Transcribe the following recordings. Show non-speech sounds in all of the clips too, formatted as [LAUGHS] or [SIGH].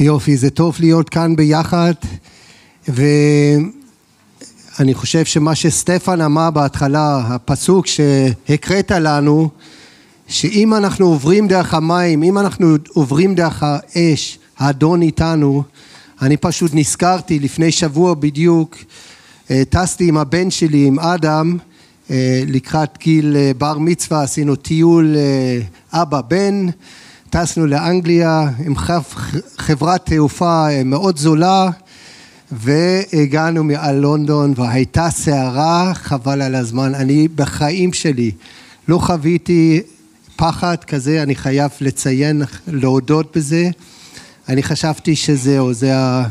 יופי, זה טוב להיות כאן ביחד, ואני חושב שמה שסטפן אמר בהתחלה, הפסוק שהקראת לנו, שאם אנחנו עוברים דרך המים, אם אנחנו עוברים דרך האש, האדון איתנו, אני פשוט נזכרתי לפני שבוע בדיוק, אה, טסתי עם הבן שלי, עם אדם, אה, לקראת גיל אה, בר מצווה, עשינו טיול אבא בן, טסנו לאנגליה עם חברת תעופה מאוד זולה והגענו מעל לונדון והייתה סערה חבל על הזמן, אני בחיים שלי לא חוויתי פחד כזה, אני חייב לציין, להודות בזה, אני חשבתי שזהו, זה ה...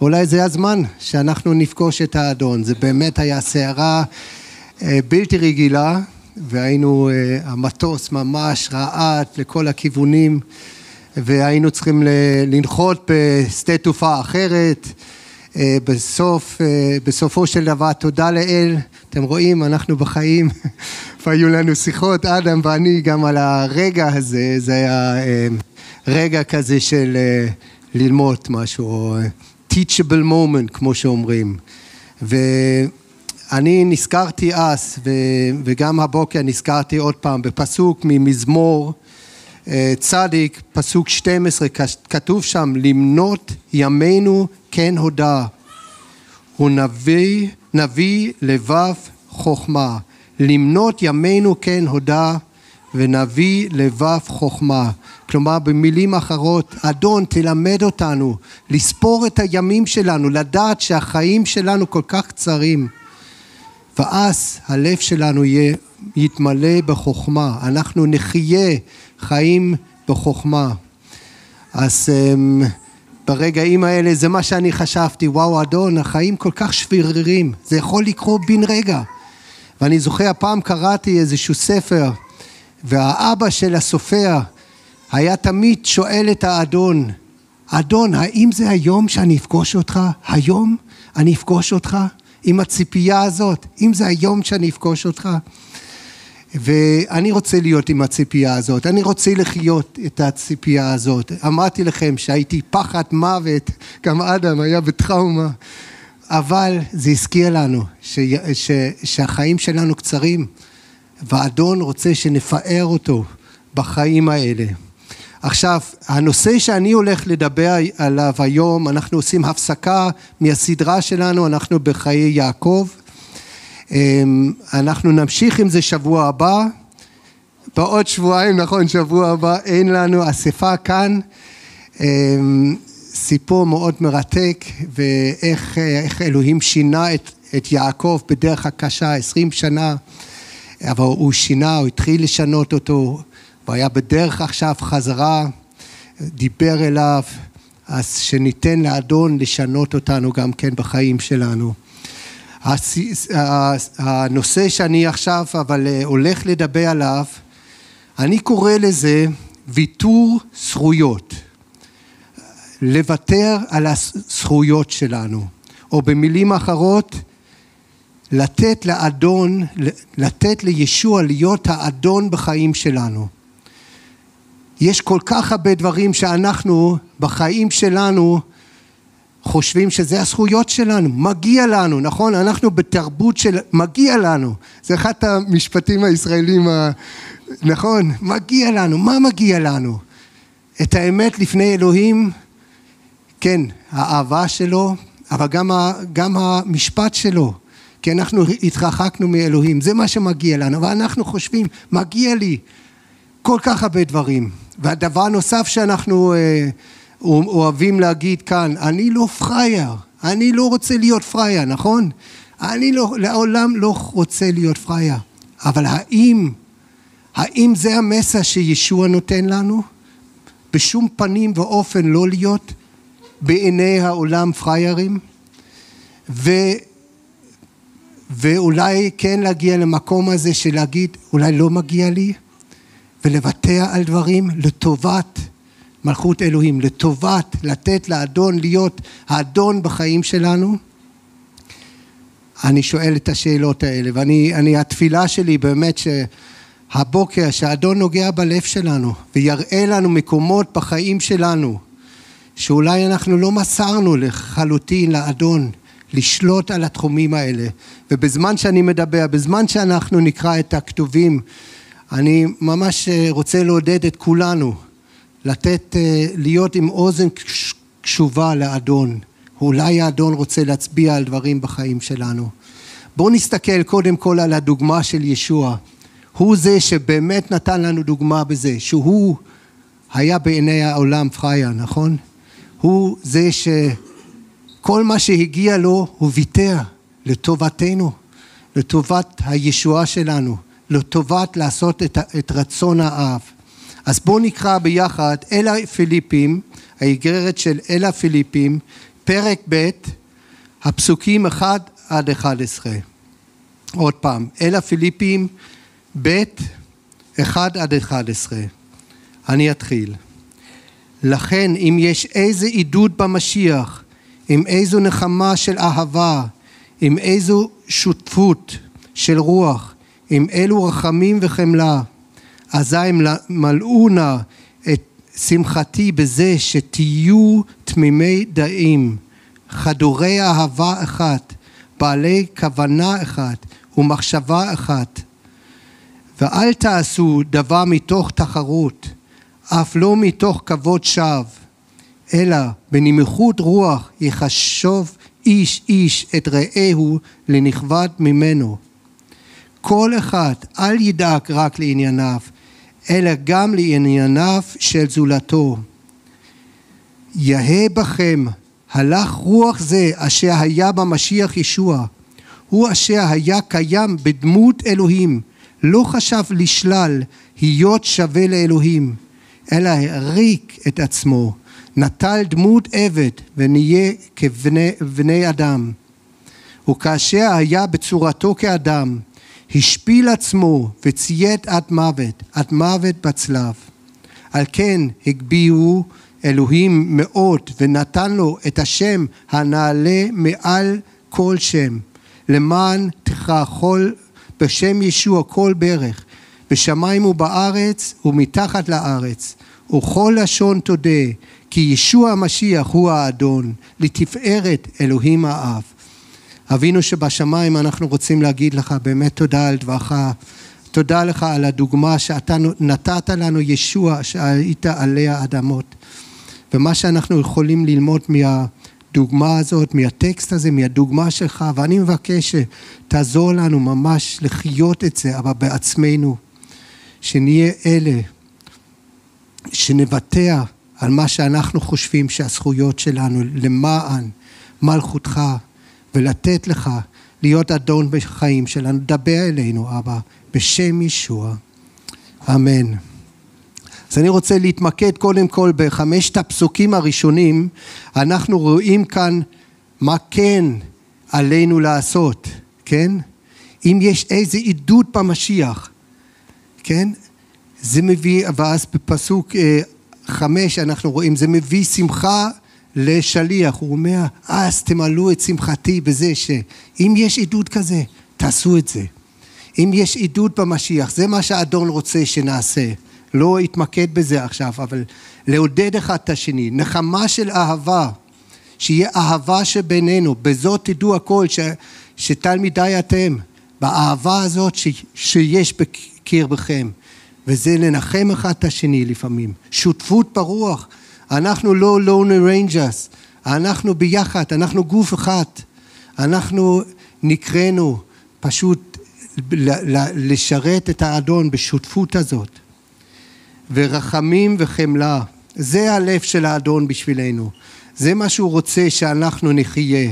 אולי זה הזמן שאנחנו נפגוש את האדון, זה באמת היה סערה אה, בלתי רגילה והיינו, אה, המטוס ממש רעד לכל הכיוונים והיינו צריכים לנחות בשדה תעופה אחרת. אה, בסוף, בסופו של דבר תודה לאל, אתם רואים אנחנו בחיים [LAUGHS] והיו לנו שיחות אדם ואני גם על הרגע הזה, זה היה רגע כזה של ללמוד משהו, teachable moment כמו שאומרים ואני נזכרתי אז וגם הבוקר נזכרתי עוד פעם בפסוק ממזמור אה, צדיק פסוק 12 כתוב שם למנות ימינו כן הודה. הוא נביא, נביא לבב חוכמה. למנות ימינו כן הודה ונביא לבב חוכמה. כלומר במילים אחרות, אדון תלמד אותנו לספור את הימים שלנו, לדעת שהחיים שלנו כל כך קצרים ואז הלב שלנו יתמלא בחוכמה, אנחנו נחיה חיים בחוכמה. אז um, ברגעים האלה זה מה שאני חשבתי, וואו אדון החיים כל כך שבירים, זה יכול לקרות בן רגע. ואני זוכר פעם קראתי איזשהו ספר והאבא של הסופר היה תמיד שואל את האדון, אדון, האם זה היום שאני אפגוש אותך? היום אני אפגוש אותך? עם הציפייה הזאת, אם זה היום שאני אפגוש אותך? ואני רוצה להיות עם הציפייה הזאת, אני רוצה לחיות את הציפייה הזאת. אמרתי לכם שהייתי פחד מוות, גם אדם היה בטראומה, אבל זה הזכיר לנו ש, ש, שהחיים שלנו קצרים. והאדון רוצה שנפאר אותו בחיים האלה. עכשיו, הנושא שאני הולך לדבר עליו היום, אנחנו עושים הפסקה מהסדרה שלנו, אנחנו בחיי יעקב. אמ, אנחנו נמשיך עם זה שבוע הבא. בעוד שבועיים, נכון, שבוע הבא אין לנו אספה כאן. אמ, סיפור מאוד מרתק ואיך אלוהים שינה את, את יעקב בדרך הקשה, עשרים שנה. אבל הוא שינה, הוא התחיל לשנות אותו, הוא היה בדרך עכשיו חזרה, דיבר אליו, אז שניתן לאדון לשנות אותנו גם כן בחיים שלנו. הנושא שאני עכשיו אבל אה, הולך לדבר עליו, אני קורא לזה ויתור זכויות. לוותר על הזכויות שלנו, או במילים אחרות, לתת לאדון, לתת לישוע להיות האדון בחיים שלנו. יש כל כך הרבה דברים שאנחנו בחיים שלנו חושבים שזה הזכויות שלנו, מגיע לנו, נכון? אנחנו בתרבות של מגיע לנו, זה אחד המשפטים הישראלים. נכון? מגיע לנו, מה מגיע לנו? את האמת לפני אלוהים, כן, האהבה שלו, אבל גם, ה... גם המשפט שלו, כי אנחנו התרחקנו מאלוהים, זה מה שמגיע לנו, ואנחנו חושבים, מגיע לי כל כך הרבה דברים. והדבר נוסף שאנחנו אה, אוהבים להגיד כאן, אני לא פראייר, אני לא רוצה להיות פראייר, נכון? אני לא, לעולם לא רוצה להיות פראייר, אבל האם, האם זה המסר שישוע נותן לנו? בשום פנים ואופן לא להיות בעיני העולם פראיירים? ו... ואולי כן להגיע למקום הזה של להגיד אולי לא מגיע לי ולוותר על דברים לטובת מלכות אלוהים, לטובת לתת לאדון להיות האדון בחיים שלנו. אני שואל את השאלות האלה ואני אני, התפילה שלי באמת שהבוקר שהאדון נוגע בלב שלנו ויראה לנו מקומות בחיים שלנו שאולי אנחנו לא מסרנו לחלוטין לאדון לשלוט על התחומים האלה. ובזמן שאני מדבר, בזמן שאנחנו נקרא את הכתובים, אני ממש אה, רוצה לעודד את כולנו לתת, אה, להיות עם אוזן קשובה לאדון. אולי האדון רוצה להצביע על דברים בחיים שלנו. בואו נסתכל קודם כל על הדוגמה של ישוע. הוא זה שבאמת נתן לנו דוגמה בזה, שהוא היה בעיני העולם פריה, נכון? הוא זה שכל מה שהגיע לו הוא ויתר לטובתנו, לטובת הישועה שלנו, לטובת לעשות את, את רצון האב. אז בואו נקרא ביחד אל הפיליפים, האיגרת של אל הפיליפים, פרק ב', הפסוקים 1 עד 11. עוד פעם, אל הפיליפים ב', 1 עד 11. אני אתחיל. לכן אם יש איזה עידוד במשיח, עם איזו נחמה של אהבה, עם איזו שותפות של רוח, עם אילו רחמים וחמלה, אזי מלאו נא את שמחתי בזה שתהיו תמימי דעים, חדורי אהבה אחת, בעלי כוונה אחת ומחשבה אחת. ואל תעשו דבר מתוך תחרות, אף לא מתוך כבוד שווא, אלא בנמיכות רוח יחשוב איש איש את רעהו לנכבד ממנו. כל אחד אל ידאג רק לענייניו, אלא גם לענייניו של זולתו. יהא בכם הלך רוח זה אשר היה במשיח ישוע, הוא אשר היה קיים בדמות אלוהים, לא חשב לשלל היות שווה לאלוהים, אלא העריק את עצמו, נטל דמות עבד ונהיה כבני אדם. וכאשר היה בצורתו כאדם, השפיל עצמו וציית עד מוות, עד מוות בצלב. על כן הגביהו אלוהים מאוד ונתן לו את השם הנעלה מעל כל שם, למען תכחול בשם ישוע כל ברך, בשמיים ובארץ ומתחת לארץ, וכל לשון תודה, כי ישוע המשיח הוא האדון, לתפארת אלוהים האב. אבינו שבשמיים אנחנו רוצים להגיד לך באמת תודה על דברך, תודה לך על הדוגמה שאתה נתת לנו ישוע שהיית עלי האדמות. ומה שאנחנו יכולים ללמוד מהדוגמה הזאת, מהטקסט הזה, מהדוגמה שלך, ואני מבקש שתעזור לנו ממש לחיות את זה, אבל בעצמנו, שנהיה אלה שנבטא על מה שאנחנו חושבים שהזכויות שלנו למען מלכותך ולתת לך להיות אדון בחיים שלנו. דבר אלינו, אבא, בשם ישוע. אמן. אז אני רוצה להתמקד קודם כל בחמשת הפסוקים הראשונים. אנחנו רואים כאן מה כן עלינו לעשות, כן? אם יש איזה עידוד במשיח, כן? זה מביא, ואז בפסוק אה, חמש אנחנו רואים, זה מביא שמחה לשליח. הוא אומר, אז תמלאו את שמחתי בזה שאם יש עידוד כזה, תעשו את זה. אם יש עידוד במשיח, זה מה שהאדון רוצה שנעשה. לא אתמקד בזה עכשיו, אבל לעודד אחד את השני, נחמה של אהבה, שיהיה אהבה שבינינו, בזאת תדעו הכל, ש, שתלמידי אתם, באהבה הזאת ש, שיש בקרבכם, וזה לנחם אחד את השני לפעמים, שותפות ברוח, אנחנו לא lone rangers, אנחנו ביחד, אנחנו גוף אחד, אנחנו נקראנו פשוט לשרת את האדון בשותפות הזאת. ורחמים וחמלה. זה הלב של האדון בשבילנו. זה מה שהוא רוצה שאנחנו נחיה.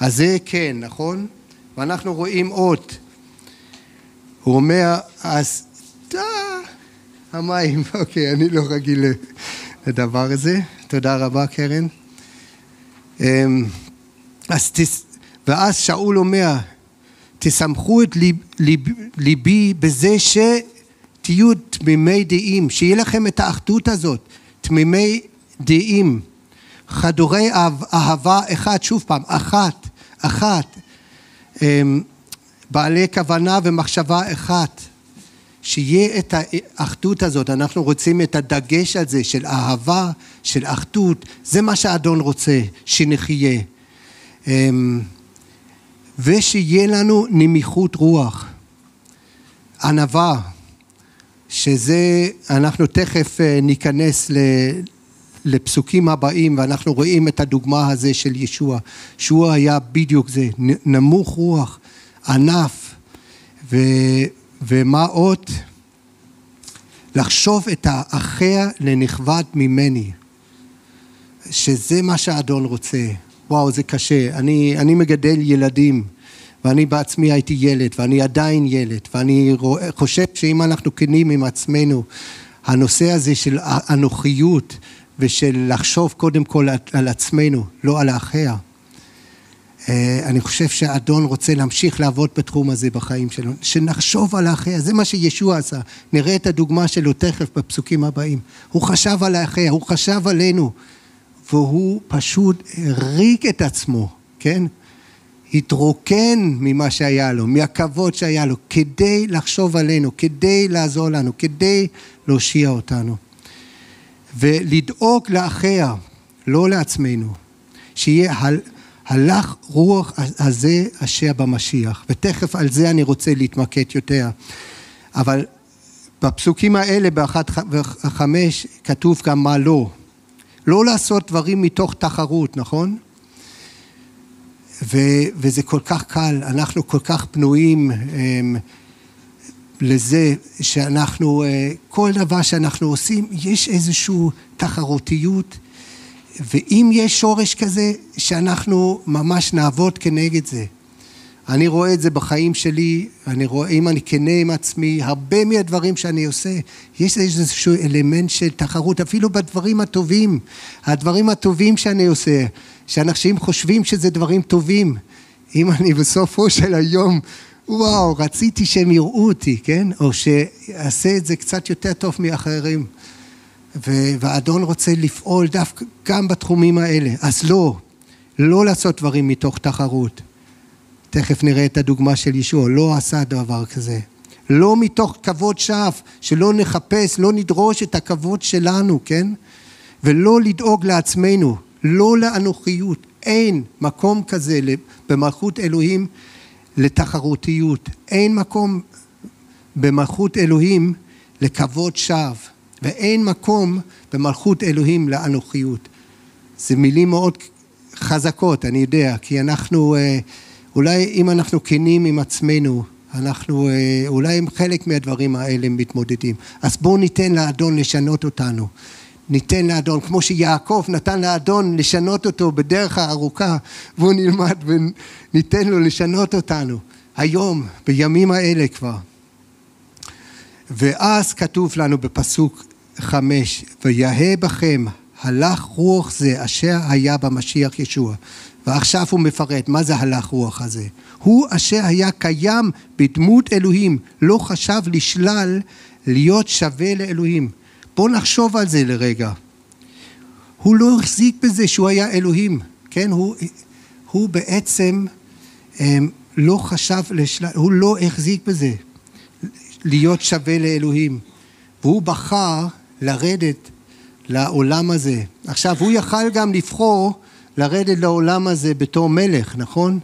אז זה כן, נכון? ואנחנו רואים עוד. הוא אומר, אז... המים, [LAUGHS] אוקיי, אני לא רגיל לדבר הזה. תודה רבה, קרן. אמ, אז תס... ואז שאול אומר, תסמכו את ליב, ליב, ליבי בזה ש... תהיו תמימי דעים, שיהיה לכם את האחדות הזאת, תמימי דעים, חדורי אהבה אחת, שוב פעם, אחת, אחת, אמ, בעלי כוונה ומחשבה אחת, שיהיה את האחדות הזאת, אנחנו רוצים את הדגש הזה של אהבה, של אחדות, זה מה שהאדון רוצה, שנחיה. אמ, ושיהיה לנו נמיכות רוח, ענווה, שזה, אנחנו תכף אה, ניכנס לפסוקים הבאים ואנחנו רואים את הדוגמה הזה של ישוע. שהוא היה בדיוק זה, נמוך רוח, ענף, ו, ומה עוד? לחשוב את האחר לנכבד ממני, שזה מה שהאדון רוצה. וואו, זה קשה. אני, אני מגדל ילדים, ואני בעצמי הייתי ילד, ואני עדיין ילד, ואני חושב שאם אנחנו כנים עם עצמנו, הנושא הזה של אנוכיות ושל לחשוב קודם כל על עצמנו, לא על האחר. אה, אני חושב שהאדון רוצה להמשיך לעבוד בתחום הזה בחיים שלנו, שנחשוב על האחר, זה מה שישוע עשה, נראה את הדוגמה שלו תכף בפסוקים הבאים. הוא חשב על האחר, הוא חשב עלינו, והוא פשוט הריק את עצמו, כן? התרוקן ממה שהיה לו, מהכבוד שהיה לו, כדי לחשוב עלינו, כדי לעזור לנו, כדי להושיע אותנו. ולדאוג לאחר, לא לעצמנו, שיהיה הלך רוח הזה אשר במשיח, ותכף על זה אני רוצה להתמקד יותר. אבל בפסוקים האלה, באחת וחמש, כתוב גם מה לא. לא לעשות דברים מתוך תחרות, נכון? ו, וזה כל כך קל, אנחנו כל כך פנויים הם, אמ, לזה שאנחנו, אה, כל דבר שאנחנו עושים, יש איזושהי תחרותיות, ואם יש שורש כזה, שאנחנו ממש נעבוד כנגד זה. אני רואה את זה בחיים שלי, אני רואה, אם אני כנה עם עצמי, הרבה מהדברים שאני עושה, יש איזשהו אלמנט של תחרות, אפילו בדברים הטובים. הדברים הטובים שאני עושה, שאנשים חושבים שזה דברים טובים. אם אני בסופו של היום, וואו, רציתי שהם יראו אותי, כן? או שאעשה את זה קצת יותר טוב מאחרים. והאדון רוצה לפעול דווקא גם בתחומים האלה. אז לא, לא לעשות דברים מתוך תחרות. תכף נראה את הדוגמה של ישוע, לא עשה דבר כזה. לא מתוך כבוד שווא, שלא נחפש, לא נדרוש את הכבוד שלנו, כן? ולא לדאוג לעצמנו, לא לאנוכיות. אין מקום כזה במלכות אלוהים לתחרותיות. אין מקום במלכות אלוהים לכבוד שווא. ואין מקום במלכות אלוהים לאנוכיות. זה מילים מאוד חזקות, אני יודע, כי אנחנו, אה, אולי אם אנחנו כנים עם עצמנו, אנחנו אה, אולי עם חלק מהדברים האלה מתמודדים. אז בואו ניתן לאדון לשנות אותנו. ניתן לאדון, כמו שיעקב נתן לאדון לשנות אותו בדרך הארוכה, בואו נלמד וניתן לו לשנות אותנו היום, בימים האלה כבר. ואז כתוב לנו בפסוק חמש, ויהא בכם הלך רוח זה אשר היה במשיח ישוע. ועכשיו הוא מפרט מה זה הלך רוח הזה. הוא אשר היה קיים בדמות אלוהים, לא חשב לשלל להיות שווה לאלוהים. בואו נחשוב על זה לרגע. הוא לא החזיק בזה שהוא היה אלוהים, כן? הוא, הוא בעצם אמ, לא חשב, לשלל, הוא לא החזיק בזה, להיות שווה לאלוהים. והוא בחר לרדת לעולם הזה. עכשיו, הוא יכל גם לבחור לרדת לעולם הזה בתור מלך, נכון?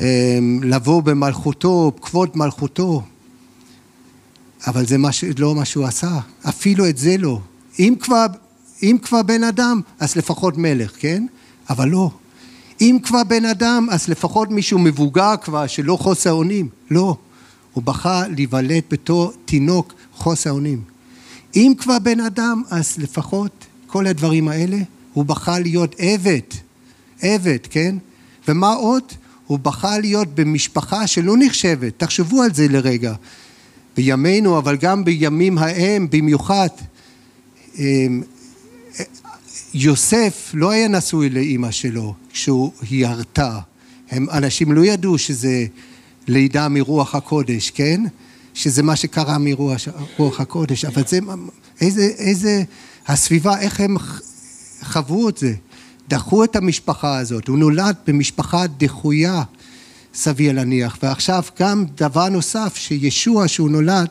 אמ, לבוא במלכותו, כבוד מלכותו. אבל זה מש, לא מה שהוא עשה, אפילו את זה לא. אם כבר, אם כבר בן אדם, אז לפחות מלך, כן? אבל לא. אם כבר בן אדם, אז לפחות מישהו מבוגר כבר, שלא חוסר אונים. לא. הוא בחר להיוולד בתור תינוק חוסר אונים. אם כבר בן אדם, אז לפחות כל הדברים האלה, הוא בחר להיות עבד, עבד, כן? ומה עוד? הוא בחר להיות במשפחה שלא נחשבת, תחשבו על זה לרגע. בימינו, אבל גם בימים ההם במיוחד, אמ, יוסף לא היה נשוי לאימא שלו כשהוא הרתה. אנשים לא ידעו שזה לידה מרוח הקודש, כן? שזה מה שקרה מרוח הקודש, אבל זה, איזה, איזה, הסביבה, איך הם חוו את זה, דחו את המשפחה הזאת, הוא נולד במשפחה דחויה, סביר להניח, ועכשיו גם דבר נוסף, שישוע שהוא נולד,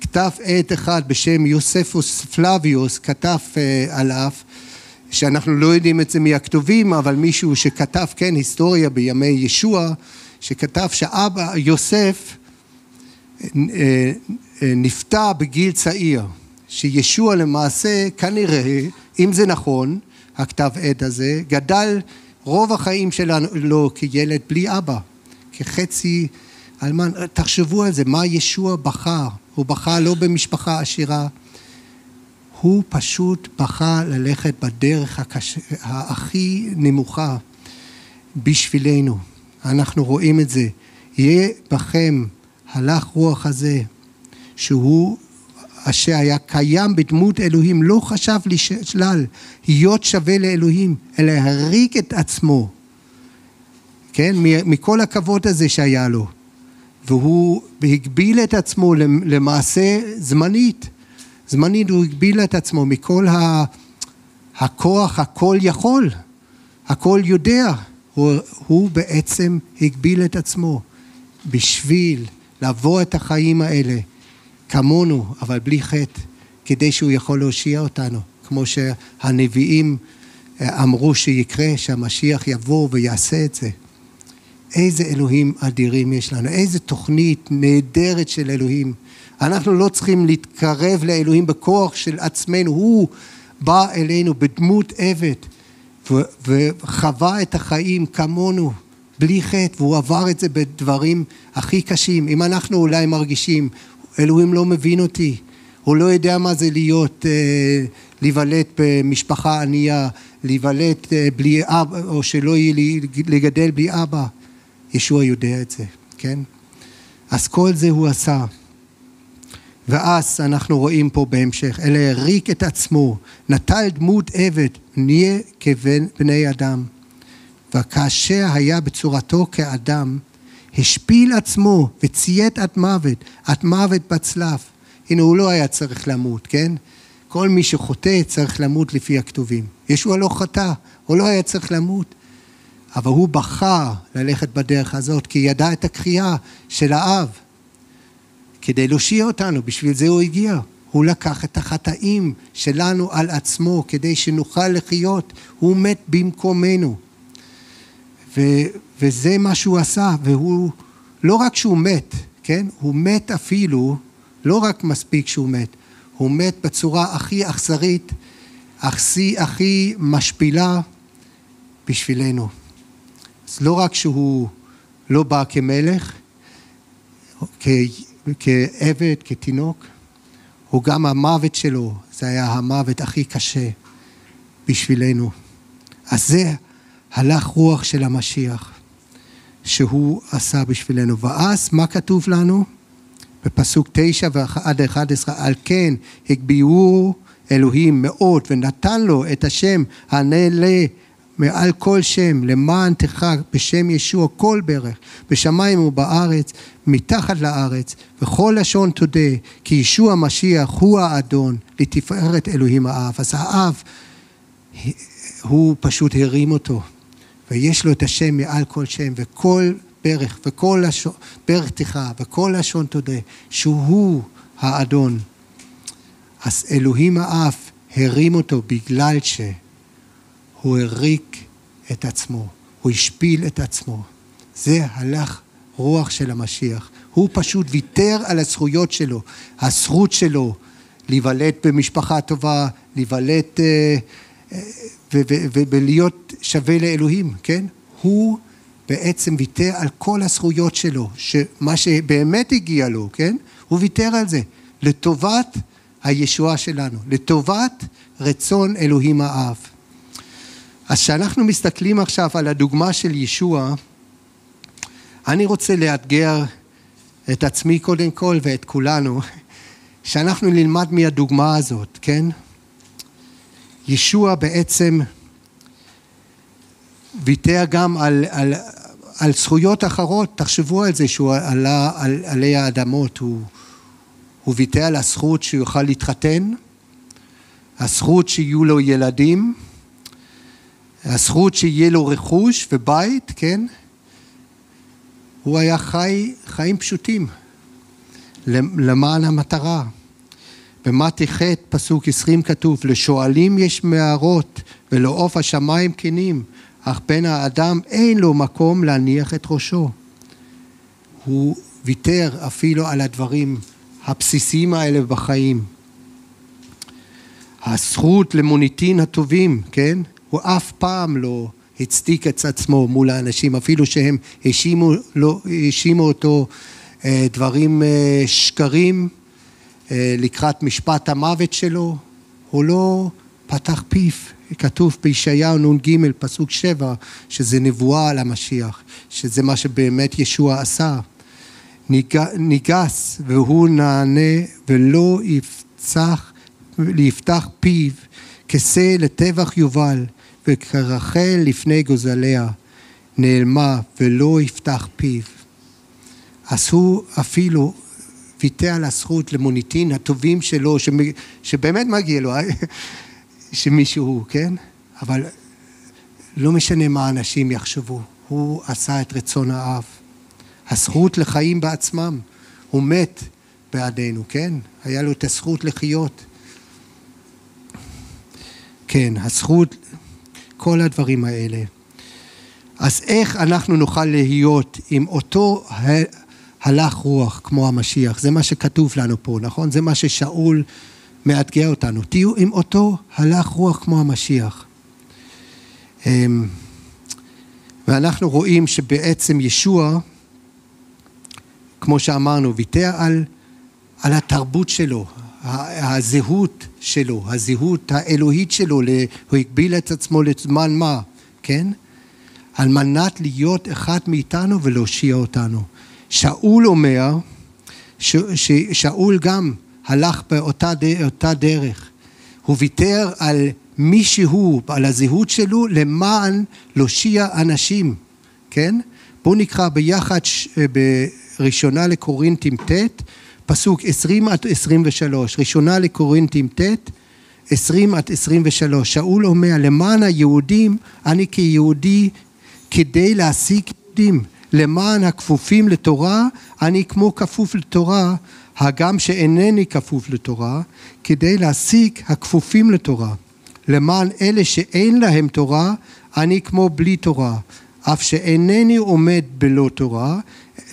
כתב עת אחד בשם יוספוס פלביוס כתב עליו שאנחנו לא יודעים את זה מהכתובים אבל מישהו שכתב כן היסטוריה בימי ישוע שכתב שאבא יוסף נפטר בגיל צעיר שישוע למעשה כנראה אם זה נכון הכתב עת הזה גדל רוב החיים שלנו כילד בלי אבא כחצי אלמן, תחשבו על זה, מה ישוע בחר? הוא בחר לא במשפחה עשירה, הוא פשוט בחר ללכת בדרך הקש... הכי נמוכה בשבילנו. אנחנו רואים את זה. יהיה בכם הלך רוח הזה, שהוא אשר היה קיים בדמות אלוהים, לא חשב לשלל להיות שווה לאלוהים, אלא הריק את עצמו, כן? מכל הכבוד הזה שהיה לו. והוא הגביל את עצמו למעשה זמנית. זמנית הוא הגביל את עצמו מכל הכוח הכל יכול, הכל יודע. הוא, הוא בעצם הגביל את עצמו בשביל לעבור את החיים האלה כמונו, אבל בלי חטא, כדי שהוא יכול להושיע אותנו, כמו שהנביאים אמרו שיקרה, שהמשיח יבוא ויעשה את זה. איזה אלוהים אדירים יש לנו, איזה תוכנית נהדרת של אלוהים. אנחנו לא צריכים להתקרב לאלוהים בכוח של עצמנו, הוא בא אלינו בדמות עבד וחווה את החיים כמונו, בלי חטא, והוא עבר את זה בדברים הכי קשים. אם אנחנו אולי מרגישים, אלוהים לא מבין אותי, הוא לא יודע מה זה להיות, אה, להיוולד במשפחה ענייה, להיוולד אה, בלי אבא, או שלא יהיה לי לגדל בלי אבא. ישוע יודע את זה, כן? אז כל זה הוא עשה. ואז אנחנו רואים פה בהמשך, אלא הריק את עצמו, נטל דמות עבד, נהיה כבני אדם. וכאשר היה בצורתו כאדם, השפיל עצמו וציית עד מוות, עד מוות בצלב. הנה, הוא לא היה צריך למות, כן? כל מי שחוטא צריך למות לפי הכתובים. ישוע לא חטא, הוא לא היה צריך למות. אבל הוא בחר ללכת בדרך הזאת כי ידע את הקריאה של האב כדי להושיע אותנו, בשביל זה הוא הגיע. הוא לקח את החטאים שלנו על עצמו כדי שנוכל לחיות, הוא מת במקומנו. ו, וזה מה שהוא עשה, והוא, לא רק שהוא מת, כן? הוא מת אפילו, לא רק מספיק שהוא מת, הוא מת בצורה הכי אכזרית, הכי, הכי משפילה בשבילנו. אז לא רק שהוא לא בא כמלך, כעבד, כתינוק, הוא גם המוות שלו, זה היה המוות הכי קשה בשבילנו. אז זה הלך רוח של המשיח שהוא עשה בשבילנו. ואז מה כתוב לנו? בפסוק תשע עד אחד עשרה, על כן הגביהו אלוהים מאוד ונתן לו את השם הנעלה מעל כל שם, למען תחג בשם ישוע כל ברך, בשמיים ובארץ, מתחת לארץ, וכל לשון תודה, כי ישוע המשיח הוא האדון, לתפארת אלוהים האב. אז האב, הוא פשוט הרים אותו, ויש לו את השם מעל כל שם, וכל ברך, וכל לשון, ברך תיכה, וכל לשון תודה, שהוא האדון. אז אלוהים האב הרים אותו בגלל ש... הוא הריק את עצמו, הוא השפיל את עצמו. זה הלך רוח של המשיח. הוא פשוט ויתר על הזכויות שלו, הזכות שלו להיוולד במשפחה טובה, להיוולד אה, אה, ולהיות שווה לאלוהים, כן? הוא בעצם ויתר על כל הזכויות שלו, מה שבאמת הגיע לו, כן? הוא ויתר על זה, לטובת הישועה שלנו, לטובת רצון אלוהים האב. אז כשאנחנו מסתכלים עכשיו על הדוגמה של ישוע, אני רוצה לאתגר את עצמי קודם כל ואת כולנו, [LAUGHS] שאנחנו נלמד מהדוגמה הזאת, כן? ישוע בעצם ויתר גם על, על, על זכויות אחרות, תחשבו על זה שהוא עלה על עלי האדמות, הוא, הוא ויתר על הזכות שהוא יוכל להתחתן, הזכות שיהיו לו ילדים, הזכות שיהיה לו רכוש ובית, כן? הוא היה חי חיים פשוטים. למען המטרה. במתי ח' פסוק עשרים כתוב, לשואלים יש מערות ולעוף השמיים כנים, אך בן האדם אין לו מקום להניח את ראשו. הוא ויתר אפילו על הדברים הבסיסיים האלה בחיים. הזכות למוניטין הטובים, כן? הוא אף פעם לא הצדיק את עצמו מול האנשים, אפילו שהם האשימו, לא, אותו אה, דברים אה, שקרים לקראת משפט המוות שלו, הוא לא פתח פיו. כתוב בישעיהו נ"ג פסוק שבע שזה נבואה על המשיח, שזה מה שבאמת ישוע עשה. ניגס והוא נענה ולא יפצח, יפתח פיו כשה לטבח יובל וכרחל לפני גוזליה נעלמה ולא יפתח פיו. אז הוא אפילו ויתר על הזכות למוניטין הטובים שלו, שבאמת מגיע לו, [LAUGHS] שמישהו, כן? אבל לא משנה מה אנשים יחשבו, הוא עשה את רצון האב. הזכות לחיים בעצמם, הוא מת בעדינו, כן? היה לו את הזכות לחיות. כן, הזכות, כל הדברים האלה. אז איך אנחנו נוכל להיות עם אותו הלך רוח כמו המשיח? זה מה שכתוב לנו פה, נכון? זה מה ששאול מאתגר אותנו. תהיו עם אותו הלך רוח כמו המשיח. אמ, ואנחנו רואים שבעצם ישוע, כמו שאמרנו, ויתר על, על התרבות שלו, הזהות שלו, הזהות האלוהית שלו, הוא הגביל את עצמו לזמן מה, כן? על מנת להיות אחד מאיתנו ולהושיע אותנו. שאול אומר, ש, ששאול גם הלך באותה דרך. הוא ויתר על מי שהוא, על הזהות שלו, למען להושיע אנשים, כן? בואו נקרא ביחד בראשונה לקורינטים ט', פסוק 20 עד 23, ראשונה לקורינטים ט', 20 עד 23, שאול אומר, למען היהודים, אני כיהודי, כדי להשיג יהודים, למען הכפופים לתורה, אני כמו כפוף לתורה, הגם שאינני כפוף לתורה, כדי להשיג הכפופים לתורה. למען אלה שאין להם תורה, אני כמו בלי תורה, אף שאינני עומד בלא תורה,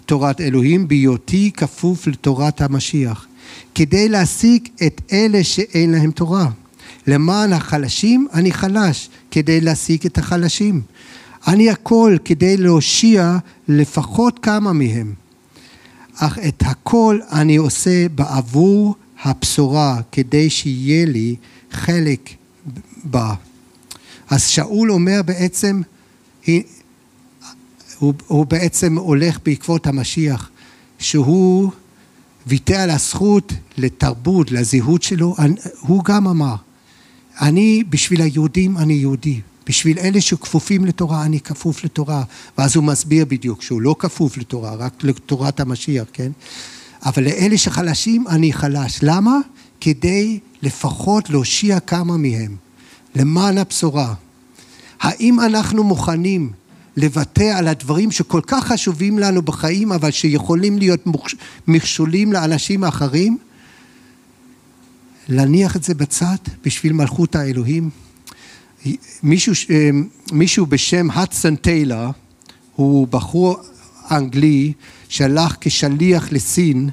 תורת אלוהים, בהיותי כפוף לתורת המשיח, כדי להשיג את אלה שאין להם תורה. למען החלשים אני חלש, כדי להשיג את החלשים. אני הכל כדי להושיע לפחות כמה מהם. אך את הכל אני עושה בעבור הבשורה, כדי שיהיה לי חלק בה. אז שאול אומר בעצם, הוא, הוא בעצם הולך בעקבות המשיח, שהוא ויתר על הזכות לתרבות, לזהות שלו, הוא גם אמר, אני בשביל היהודים אני יהודי, בשביל אלה שכפופים לתורה אני כפוף לתורה, ואז הוא מסביר בדיוק שהוא לא כפוף לתורה, רק לתורת המשיח, כן? אבל לאלה שחלשים אני חלש, למה? כדי לפחות להושיע כמה מהם, למען הבשורה. האם אנחנו מוכנים לוותר על הדברים שכל כך חשובים לנו בחיים, אבל שיכולים להיות מכשולים לאנשים אחרים? להניח את זה בצד בשביל מלכות האלוהים? מישהו, אה, מישהו בשם הדסון טיילר, הוא בחור אנגלי שהלך כשליח לסין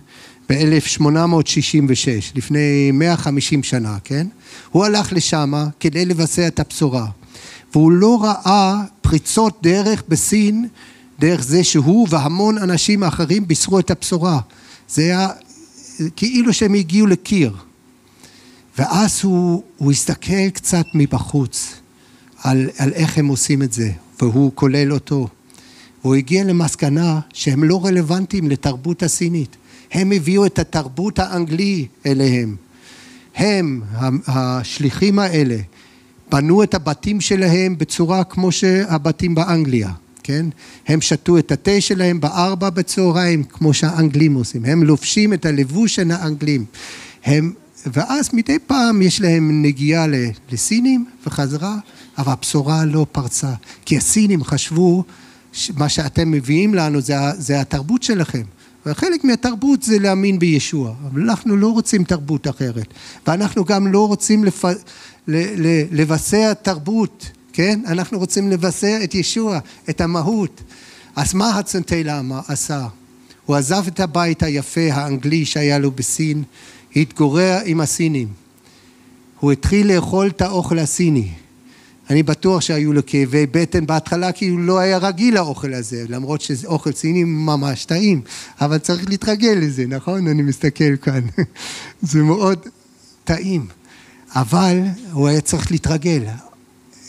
ב-1866, לפני 150 שנה, כן? הוא הלך לשם כדי לבצע את הבשורה. והוא לא ראה פריצות דרך בסין, דרך זה שהוא והמון אנשים אחרים בישרו את הבשורה. זה היה כאילו שהם הגיעו לקיר. ואז הוא, הוא הסתכל קצת מבחוץ על, על איך הם עושים את זה, והוא כולל אותו. והוא הגיע למסקנה שהם לא רלוונטיים לתרבות הסינית. הם הביאו את התרבות האנגלי אליהם. הם, השליחים האלה, בנו את הבתים שלהם בצורה כמו שהבתים באנגליה, כן? הם שתו את התה שלהם בארבע בצהריים, כמו שהאנגלים עושים. הם לובשים את הלבוש של האנגלים. הם, ואז מדי פעם יש להם נגיעה לסינים וחזרה, אבל הבשורה לא פרצה. כי הסינים חשבו, מה שאתם מביאים לנו זה, זה התרבות שלכם. וחלק מהתרבות זה להאמין בישוע, אבל אנחנו לא רוצים תרבות אחרת, ואנחנו גם לא רוצים לפ... ל... ל... לבצע תרבות, כן? אנחנו רוצים לבצע את ישוע, את המהות. אז מה הצנטלה עשה? הוא עזב את הבית היפה האנגלי שהיה לו בסין, התגורר עם הסינים. הוא התחיל לאכול את האוכל הסיני. אני בטוח שהיו לו כאבי בטן בהתחלה כי הוא לא היה רגיל לאוכל הזה, למרות שזה אוכל סיני ממש טעים, אבל צריך להתרגל לזה, נכון? אני מסתכל כאן. [LAUGHS] זה מאוד טעים. אבל הוא היה צריך להתרגל.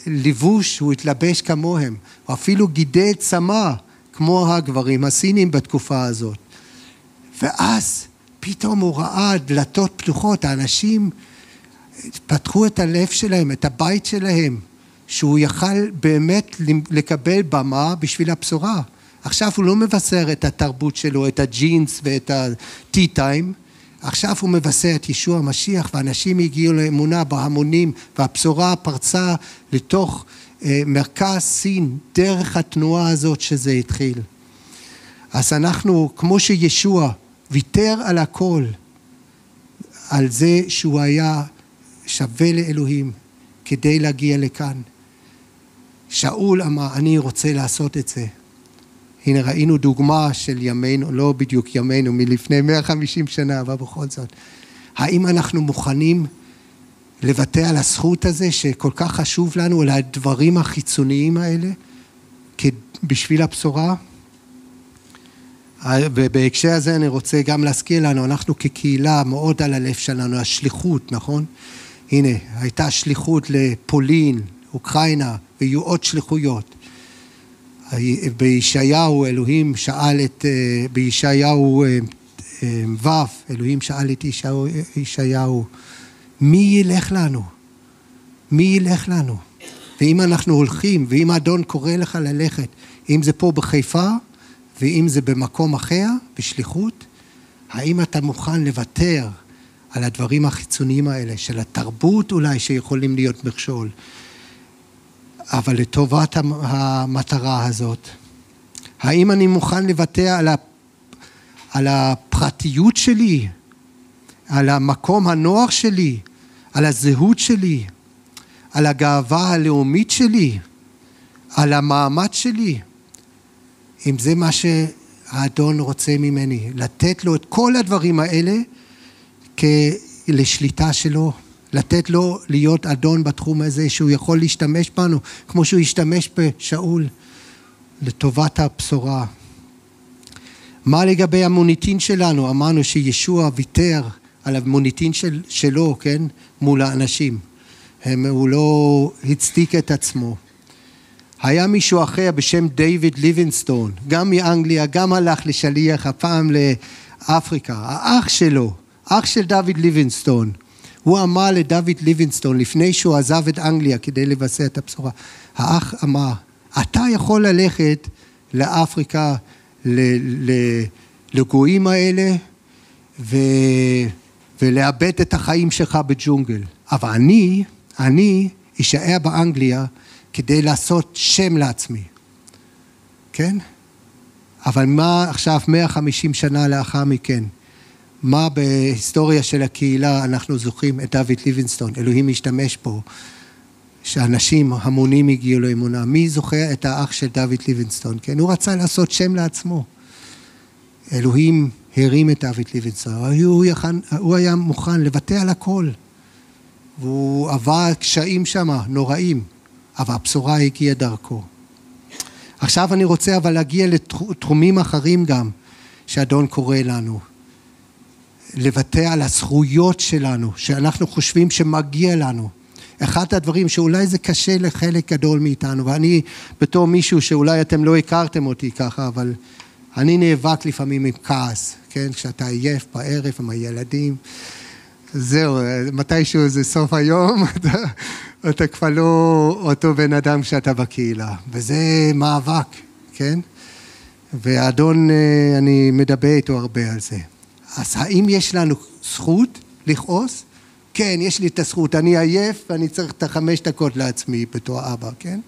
לבוש, הוא התלבש כמוהם. הוא אפילו גידל צמא, כמו הגברים הסינים בתקופה הזאת. ואז פתאום הוא ראה דלתות פתוחות, האנשים פתחו את הלב שלהם, את הבית שלהם, שהוא יכל באמת לקבל במה בשביל הבשורה. עכשיו הוא לא מבשר את התרבות שלו, את הג'ינס ואת הטי טיים, עכשיו הוא מבשר את ישוע המשיח ואנשים הגיעו לאמונה בהמונים והבשורה פרצה לתוך אה, מרכז סין דרך התנועה הזאת שזה התחיל. אז אנחנו, כמו שישוע ויתר על הכל, על זה שהוא היה שווה לאלוהים כדי להגיע לכאן. שאול אמר, אני רוצה לעשות את זה. הנה ראינו דוגמה של ימינו, לא בדיוק ימינו, מלפני 150 שנה, אבל בכל זאת. האם אנחנו מוכנים לוותר על הזכות הזה שכל כך חשוב לנו, על הדברים החיצוניים האלה, בשביל הבשורה? ובהקשר הזה אני רוצה גם להזכיר לנו, אנחנו כקהילה מאוד על הלב שלנו, השליחות, נכון? הנה, הייתה שליחות לפולין, אוקראינה, ויהיו עוד שליחויות. בישעיהו אלוהים שאל את, אה, בישעיהו אה, אה, ו', אלוהים שאל את ישעיהו, מי ילך לנו? מי ילך לנו? ואם אנחנו הולכים, ואם האדון קורא לך ללכת, אם זה פה בחיפה, ואם זה במקום אחר, בשליחות, האם אתה מוכן לוותר על הדברים החיצוניים האלה, של התרבות אולי שיכולים להיות מכשול, אבל לטובת המטרה הזאת. האם אני מוכן לוותר על, על הפרטיות שלי, על המקום הנוח שלי, על הזהות שלי, על הגאווה הלאומית שלי, על המעמד שלי? אם זה מה שהאדון רוצה ממני, לתת לו את כל הדברים האלה לשליטה שלו, לתת לו להיות אדון בתחום הזה, שהוא יכול להשתמש בנו, כמו שהוא השתמש בשאול, לטובת הבשורה. מה לגבי המוניטין שלנו? אמרנו שישוע ויתר על המוניטין של, שלו, כן? מול האנשים. הם, הוא לא הצדיק את עצמו. היה מישהו אחר בשם דיוויד ליבינסטון, גם מאנגליה, גם הלך לשליח, הפעם לאפריקה. האח שלו, אח של דוד ליבינסטון, הוא אמר לדוד ליבינסטון, לפני שהוא עזב את אנגליה כדי לבשר את הבשורה, האח אמר, אתה יכול ללכת לאפריקה, לגויים האלה, ו... ולאבד את החיים שלך בג'ונגל. אבל אני, אני אשאר באנגליה כדי לעשות שם לעצמי, כן? אבל מה עכשיו 150 שנה לאחר מכן? מה בהיסטוריה של הקהילה אנחנו זוכרים את דוד ליבינסטון, אלוהים השתמש בו, שאנשים המונים הגיעו לאמונה. מי זוכר את האח של דוד ליבינסטון? כן, הוא רצה לעשות שם לעצמו. אלוהים הרים את דוד ליבינסטון, הוא, יחן, הוא היה מוכן לוותר על הכל. והוא עבר קשיים שם, נוראים, אבל הבשורה הגיעה דרכו. עכשיו אני רוצה אבל להגיע לתחומים אחרים גם, שאדון קורא לנו. לוותר על הזכויות שלנו, שאנחנו חושבים שמגיע לנו. אחד הדברים שאולי זה קשה לחלק גדול מאיתנו, ואני בתור מישהו שאולי אתם לא הכרתם אותי ככה, אבל אני נאבק לפעמים עם כעס, כן? כשאתה עייף בערב עם הילדים, זהו, מתישהו זה סוף היום, [LAUGHS] אתה, אתה כבר לא אותו בן אדם שאתה בקהילה, וזה מאבק, כן? והאדון, אה, אני מדבר איתו הרבה על זה. אז האם יש לנו זכות לכעוס? כן, יש לי את הזכות, אני עייף ואני צריך את החמש דקות לעצמי בתור אבא, כן?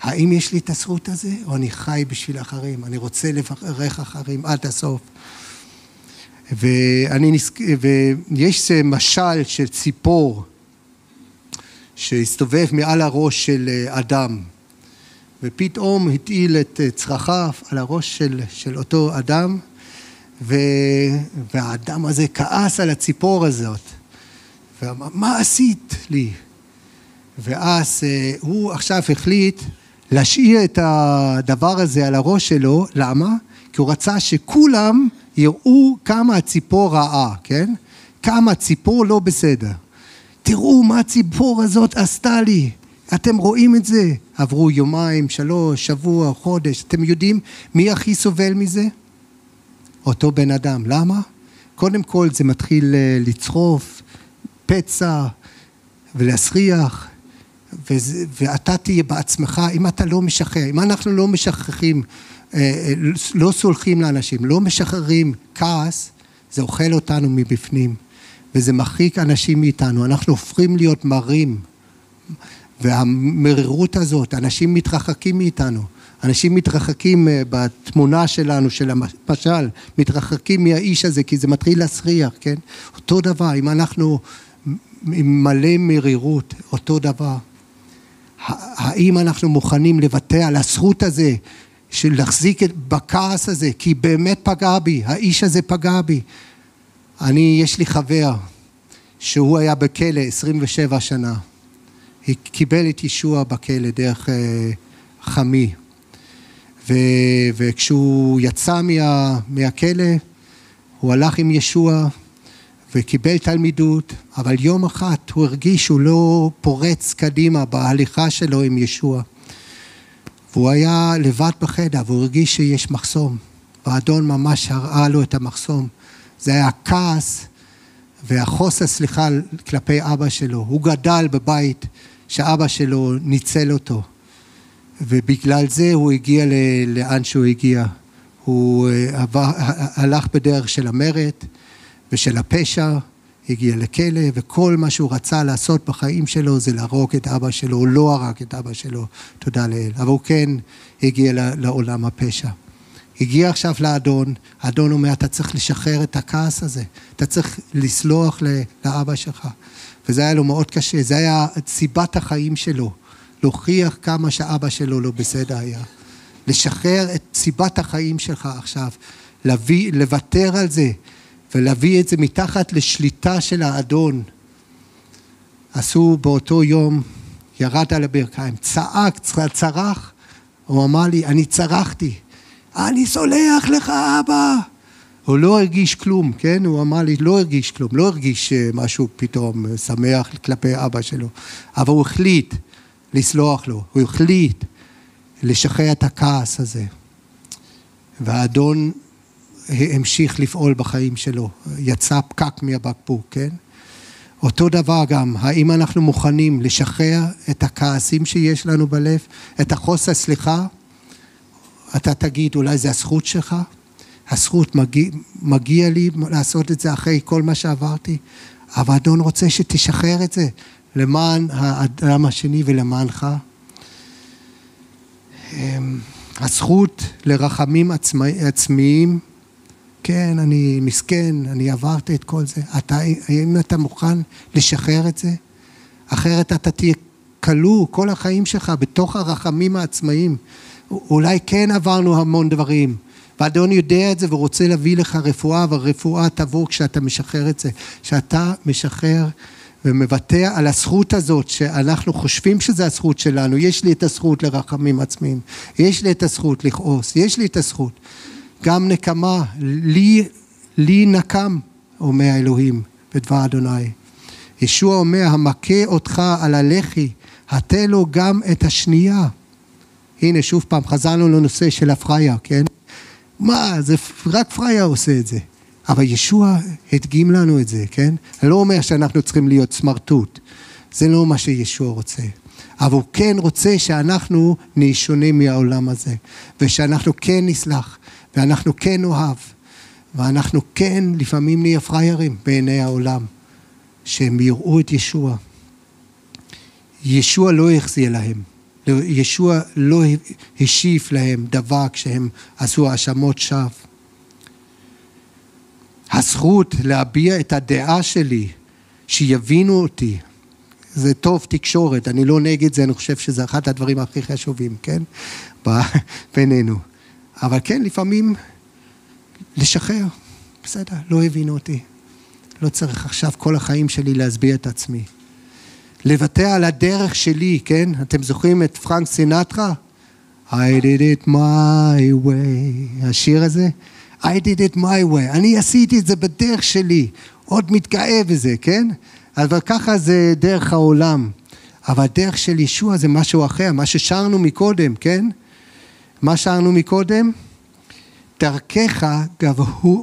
האם יש לי את הזכות הזה, או אני חי בשביל אחרים? אני רוצה לברך אחרים עד הסוף. ואני נזכ... ויש משל של ציפור שהסתובב מעל הראש של אה, אדם, ופתאום הטעיל את אה, צרכיו על הראש של, של אותו אדם, ו... והאדם הזה כעס על הציפור הזאת, ואמר, מה עשית לי? ואז אה, הוא עכשיו החליט להשאיר את הדבר הזה על הראש שלו, למה? כי הוא רצה שכולם יראו כמה הציפור רעה, כן? כמה הציפור לא בסדר. תראו מה הציפור הזאת עשתה לי. אתם רואים את זה? עברו יומיים, שלוש, שבוע, חודש. אתם יודעים מי הכי סובל מזה? אותו בן אדם. למה? קודם כל זה מתחיל אה, לצרוף, פצע ולהסריח, ואתה תהיה בעצמך, אם אתה לא משחרר, אם אנחנו לא משכחים, אה, אה, לא סולחים לאנשים, לא משחררים כעס, זה אוכל אותנו מבפנים, וזה מרחיק אנשים מאיתנו, אנחנו הופכים להיות מרים, והמרירות הזאת, אנשים מתרחקים מאיתנו, אנשים מתרחקים אה, בתמונה שלנו, של המשל, מתרחקים מהאיש הזה, כי זה מתחיל להסריח, כן? אותו דבר, אם אנחנו עם מלא מרירות, אותו דבר. האם אנחנו מוכנים לוותר על הזכות הזה של להחזיק בכעס הזה, כי באמת פגע בי, האיש הזה פגע בי. אני, יש לי חבר שהוא היה בכלא 27 שנה. קיבל את ישוע בכלא דרך אה, חמי. ו, וכשהוא יצא מה, מהכלא, הוא הלך עם ישוע וקיבל תלמידות, אבל יום אחד הוא הרגיש שהוא לא פורץ קדימה בהליכה שלו עם ישוע. והוא היה לבד בחדר והוא הרגיש שיש מחסום. והאדון ממש הראה לו את המחסום. זה היה כעס והחוסר סליחה כלפי אבא שלו. הוא גדל בבית שאבא שלו ניצל אותו. ובגלל זה הוא הגיע לאן שהוא הגיע. הוא אה, עבר, הלך בדרך של המרד, ושל הפשע, הגיע לכלא, וכל מה שהוא רצה לעשות בחיים שלו זה להרוג את אבא שלו, הוא לא הרג את אבא שלו, תודה לאל, אבל הוא כן הגיע לעולם הפשע. הגיע עכשיו לאדון, האדון אומר, אתה צריך לשחרר את הכעס הזה, אתה צריך לסלוח לאבא שלך. וזה היה לו מאוד קשה, זה היה סיבת החיים שלו, להוכיח כמה שאבא שלו לא בסדר היה. לשחרר את סיבת החיים שלך עכשיו, להביא, לוותר על זה, ולהביא את זה מתחת לשליטה של האדון. עשו באותו יום, ירד על הברכיים, צעק, צרח, הוא אמר לי, אני צרחתי, אני סולח לך אבא. הוא לא הרגיש כלום, כן? הוא אמר לי, לא הרגיש כלום, לא הרגיש אה, משהו פתאום אה, שמח כלפי אבא שלו, אבל הוא החליט לסלוח לו, הוא החליט לשחרר את הכעס הזה. והאדון המשיך לפעול בחיים שלו, יצא פקק מהבקבוק, כן? אותו דבר גם, האם אנחנו מוכנים לשחרר את הכעסים שיש לנו בלב, את החוסר סליחה? אתה תגיד, אולי זה הזכות שלך? הזכות מגיע, מגיע לי לעשות את זה אחרי כל מה שעברתי, אבל אדון רוצה שתשחרר את זה למען האדם השני ולמענך. אמ, הזכות לרחמים עצמאיים כן, אני מסכן, אני עברתי את כל זה. אתה, האם אתה מוכן לשחרר את זה? אחרת אתה תהיה כלוא כל החיים שלך בתוך הרחמים העצמאיים. אולי כן עברנו המון דברים, ואדון יודע את זה ורוצה להביא לך רפואה, והרפואה תבוא כשאתה משחרר את זה. כשאתה משחרר ומוותר על הזכות הזאת שאנחנו חושבים שזו הזכות שלנו, יש לי את הזכות לרחמים עצמיים, יש לי את הזכות לכעוס, יש לי את הזכות. גם נקמה, לי, לי נקם, אומר האלוהים בדבר אדוני. ישוע אומר, המכה אותך על הלחי, הטה לו גם את השנייה. הנה, שוב פעם, חזרנו לנושא של הפריה, כן? מה, זה רק פריה עושה את זה. אבל ישוע הדגים לנו את זה, כן? לא אומר שאנחנו צריכים להיות סמרטוט. זה לא מה שישוע רוצה. אבל הוא כן רוצה שאנחנו נהיה שונים מהעולם הזה, ושאנחנו כן נסלח, ואנחנו כן נאהב, ואנחנו כן לפעמים נהיה פראיירים בעיני העולם, שהם יראו את ישוע. ישוע לא יחזיר להם, ישוע לא השיב להם דבר כשהם עשו האשמות שווא. הזכות להביע את הדעה שלי, שיבינו אותי, זה טוב תקשורת, אני לא נגד זה, אני חושב שזה אחד הדברים הכי חשובים, כן? [LAUGHS] בינינו. אבל כן, לפעמים לשחרר, בסדר, לא הבינו אותי. לא צריך עכשיו כל החיים שלי להסביר את עצמי. לוותר על הדרך שלי, כן? אתם זוכרים את פרנק סינטרה? I did it my way. השיר הזה? I did it my way. אני עשיתי את זה בדרך שלי. עוד מתגאה בזה, כן? אבל ככה זה דרך העולם. אבל הדרך של ישוע זה משהו אחר, מה ששרנו מקודם, כן? מה שרנו מקודם? דרכך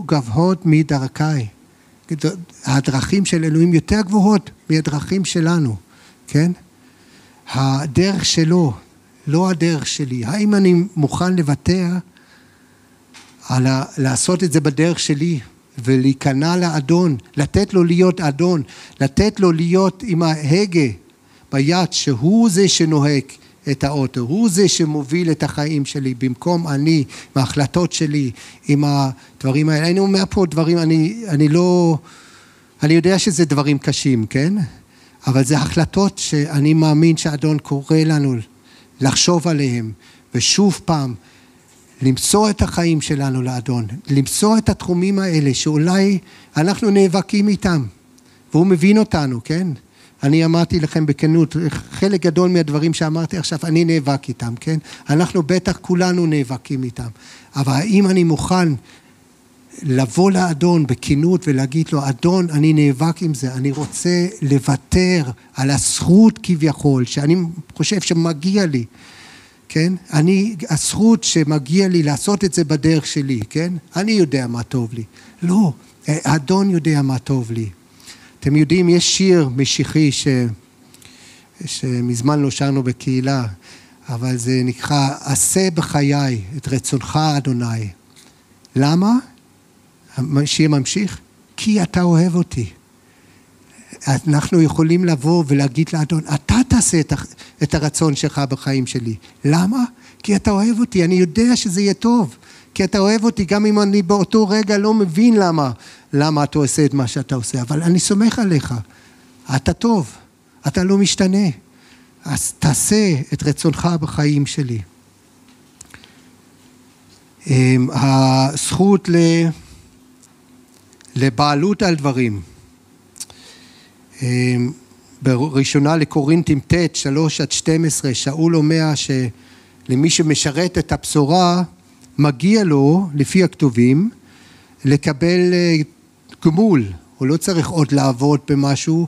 גבוהות מדרכיי. הדרכים של אלוהים יותר גבוהות מהדרכים שלנו, כן? הדרך שלו, לא הדרך שלי. האם אני מוכן לוותר על ה... לעשות את זה בדרך שלי ולהיכנע לאדון, לתת לו להיות אדון, לתת לו להיות עם ההגה ביד, שהוא זה שנוהג את האוטו, הוא זה שמוביל את החיים שלי במקום אני, עם ההחלטות שלי, עם הדברים האלה. אני אומר פה דברים, אני, אני לא, אני יודע שזה דברים קשים, כן? אבל זה החלטות שאני מאמין שאדון קורא לנו לחשוב עליהם, ושוב פעם, למצוא את החיים שלנו לאדון, למצוא את התחומים האלה שאולי אנחנו נאבקים איתם, והוא מבין אותנו, כן? אני אמרתי לכם בכנות, חלק גדול מהדברים שאמרתי עכשיו, אני נאבק איתם, כן? אנחנו בטח כולנו נאבקים איתם. אבל האם אני מוכן לבוא לאדון בכנות ולהגיד לו, אדון, אני נאבק עם זה, אני רוצה לוותר על הזכות כביכול, שאני חושב שמגיע לי, כן? אני, הזכות שמגיע לי לעשות את זה בדרך שלי, כן? אני יודע מה טוב לי. לא, האדון יודע מה טוב לי. אתם יודעים, יש שיר משיחי ש... שמזמן לא שרנו בקהילה, אבל זה נקרא עשה בחיי את רצונך אדוני. למה? השיר ממשיך, כי אתה אוהב אותי. אנחנו יכולים לבוא ולהגיד לאדון, אתה תעשה את הרצון שלך בחיים שלי. למה? כי אתה אוהב אותי, אני יודע שזה יהיה טוב. כי אתה אוהב אותי, גם אם אני באותו רגע לא מבין למה, למה אתה עושה את מה שאתה עושה, אבל אני סומך עליך, אתה טוב, אתה לא משתנה, אז תעשה את רצונך בחיים שלי. אמ, הזכות לבעלות על דברים. אמ, בראשונה לקורינטים ט', 3 עד 12, שאול אומר שלמי שמשרת את הבשורה, מגיע לו, לפי הכתובים, לקבל אה, גמול. הוא לא צריך עוד לעבוד במשהו,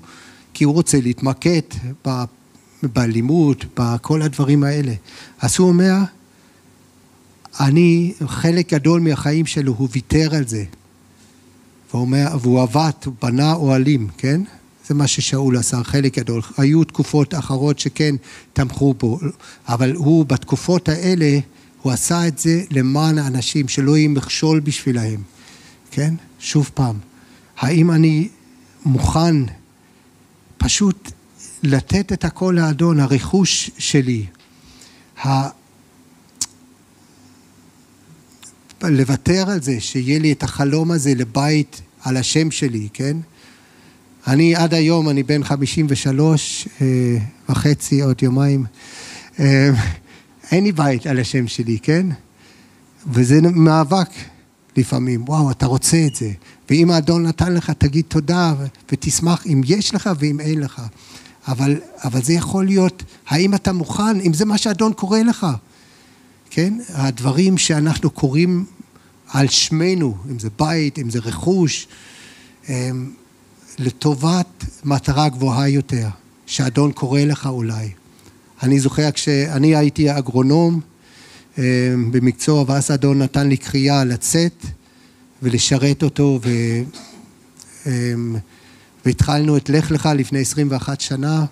כי הוא רוצה להתמקד בלימוד, בכל הדברים האלה. אז הוא אומר, אני, חלק גדול מהחיים שלו, הוא ויתר על זה. והוא, אומר, והוא עבד, הוא בנה אוהלים, כן? זה מה ששאול עשה, חלק גדול. היו תקופות אחרות שכן תמכו בו, אבל הוא בתקופות האלה הוא עשה את זה למען האנשים, שלא יהיה מכשול בשבילהם, כן? שוב פעם, האם אני מוכן פשוט לתת את הכל לאדון, הרכוש שלי, ה... לוותר על זה, שיהיה לי את החלום הזה לבית על השם שלי, כן? אני עד היום, אני בן 53 אה, וחצי, עוד יומיים. אה, אין לי בית על השם שלי, כן? וזה מאבק לפעמים, וואו, אתה רוצה את זה. ואם האדון נתן לך, תגיד תודה ותשמח אם יש לך ואם אין לך. אבל, אבל זה יכול להיות, האם אתה מוכן, אם זה מה שהאדון קורא לך, כן? הדברים שאנחנו קוראים על שמנו, אם זה בית, אם זה רכוש, הם, לטובת מטרה גבוהה יותר, שהאדון קורא לך אולי. אני זוכר כשאני הייתי אגרונום אה, במקצוע, ואז אדון נתן לי קריאה לצאת ולשרת אותו, ו... אה, והתחלנו את לך לך לפני 21 שנה.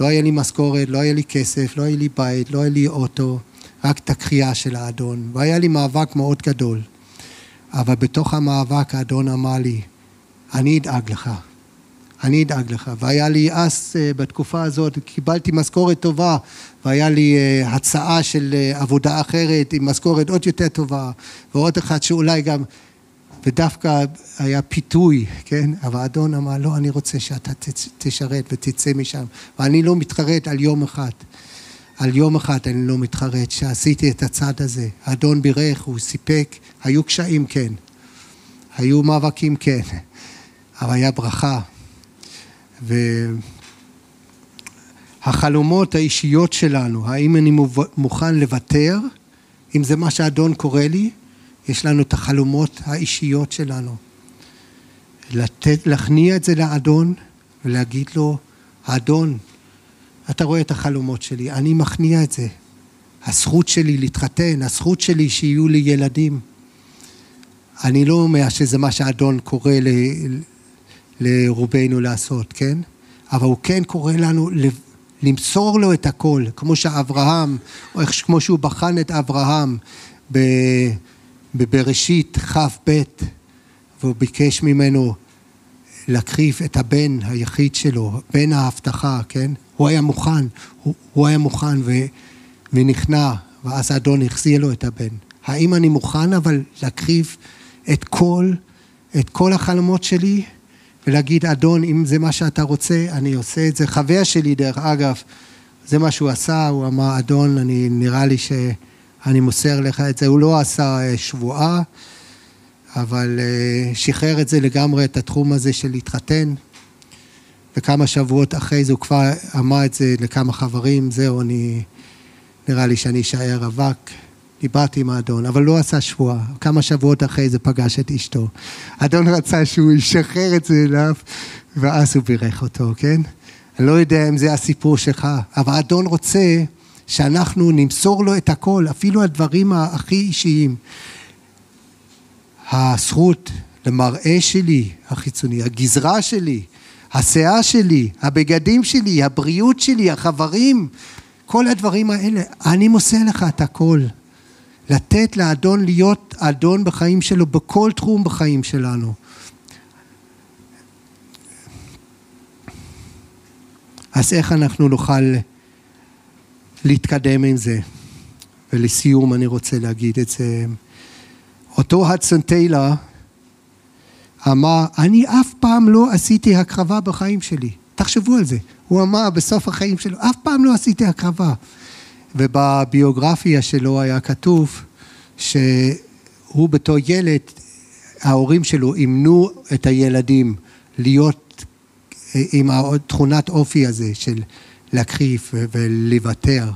לא היה לי משכורת, לא היה לי כסף, לא היה לי בית, לא היה לי אוטו, רק את הקריאה של האדון. והיה לי מאבק מאוד גדול. אבל בתוך המאבק האדון אמר לי, אני אדאג לך. אני אדאג לך. והיה לי אז, אה, בתקופה הזאת, קיבלתי משכורת טובה, והיה לי אה, הצעה של אה, עבודה אחרת עם משכורת עוד יותר טובה, ועוד אחד שאולי גם, ודווקא היה פיתוי, כן? אבל האדון אמר, לא, אני רוצה שאתה תשרת ותצא משם, ואני לא מתחרט על יום אחד. על יום אחד אני לא מתחרט שעשיתי את הצעד הזה. האדון בירך, הוא סיפק, היו קשיים כן, היו מאבקים כן, אבל היה ברכה. והחלומות האישיות שלנו, האם אני מוכן לוותר, אם זה מה שהאדון קורא לי, יש לנו את החלומות האישיות שלנו. לתת, להכניע את זה לאדון ולהגיד לו, האדון, אתה רואה את החלומות שלי, אני מכניע את זה. הזכות שלי להתחתן, הזכות שלי שיהיו לי ילדים. אני לא אומר שזה מה שהאדון קורא לרובנו לעשות, כן? אבל הוא כן קורא לנו למסור לו את הכל, כמו שאברהם, או איך, כמו שהוא בחן את אברהם בבראשית כ"ב, והוא ביקש ממנו להקריב את הבן היחיד שלו, בן ההבטחה, כן? הוא היה מוכן, הוא, הוא היה מוכן ו, ונכנע, ואז האדון החזיר לו את הבן. האם אני מוכן אבל להקריב את כל, את כל החלומות שלי ולהגיד, אדון, אם זה מה שאתה רוצה, אני עושה את זה. חבר שלי, דרך אגב, זה מה שהוא עשה, הוא אמר, אדון, אני, נראה לי שאני מוסר לך את זה. הוא לא עשה אה, שבועה, אבל אה, שחרר את זה לגמרי, את התחום הזה של להתחתן. וכמה שבועות אחרי זה הוא כבר אמר את זה לכמה חברים, זהו, אני, נראה לי שאני אשאר רווק. דיברתי עם האדון, אבל לא עשה שבועה. כמה שבועות אחרי זה פגש את אשתו. האדון רצה שהוא ישחרר את זה אליו, ואז הוא בירך אותו, כן? אני לא יודע אם זה הסיפור שלך, אבל האדון רוצה שאנחנו נמסור לו את הכל, אפילו הדברים הכי אישיים. הזכות למראה שלי החיצוני, הגזרה שלי, השיער שלי, הבגדים שלי, הבריאות שלי, החברים, כל הדברים האלה, אני מוסר לך את הכל. לתת לאדון להיות אדון בחיים שלו בכל תחום בחיים שלנו. אז איך אנחנו נוכל להתקדם עם זה? ולסיום אני רוצה להגיד את זה. אותו הדסון טיילר אמר, אני אף פעם לא עשיתי הקרבה בחיים שלי. תחשבו על זה. הוא אמר בסוף החיים שלו, אף פעם לא עשיתי הקרבה. ובביוגרפיה שלו היה כתוב שהוא בתור ילד, ההורים שלו אימנו את הילדים להיות עם תכונת אופי הזה של להקריב ולוותר.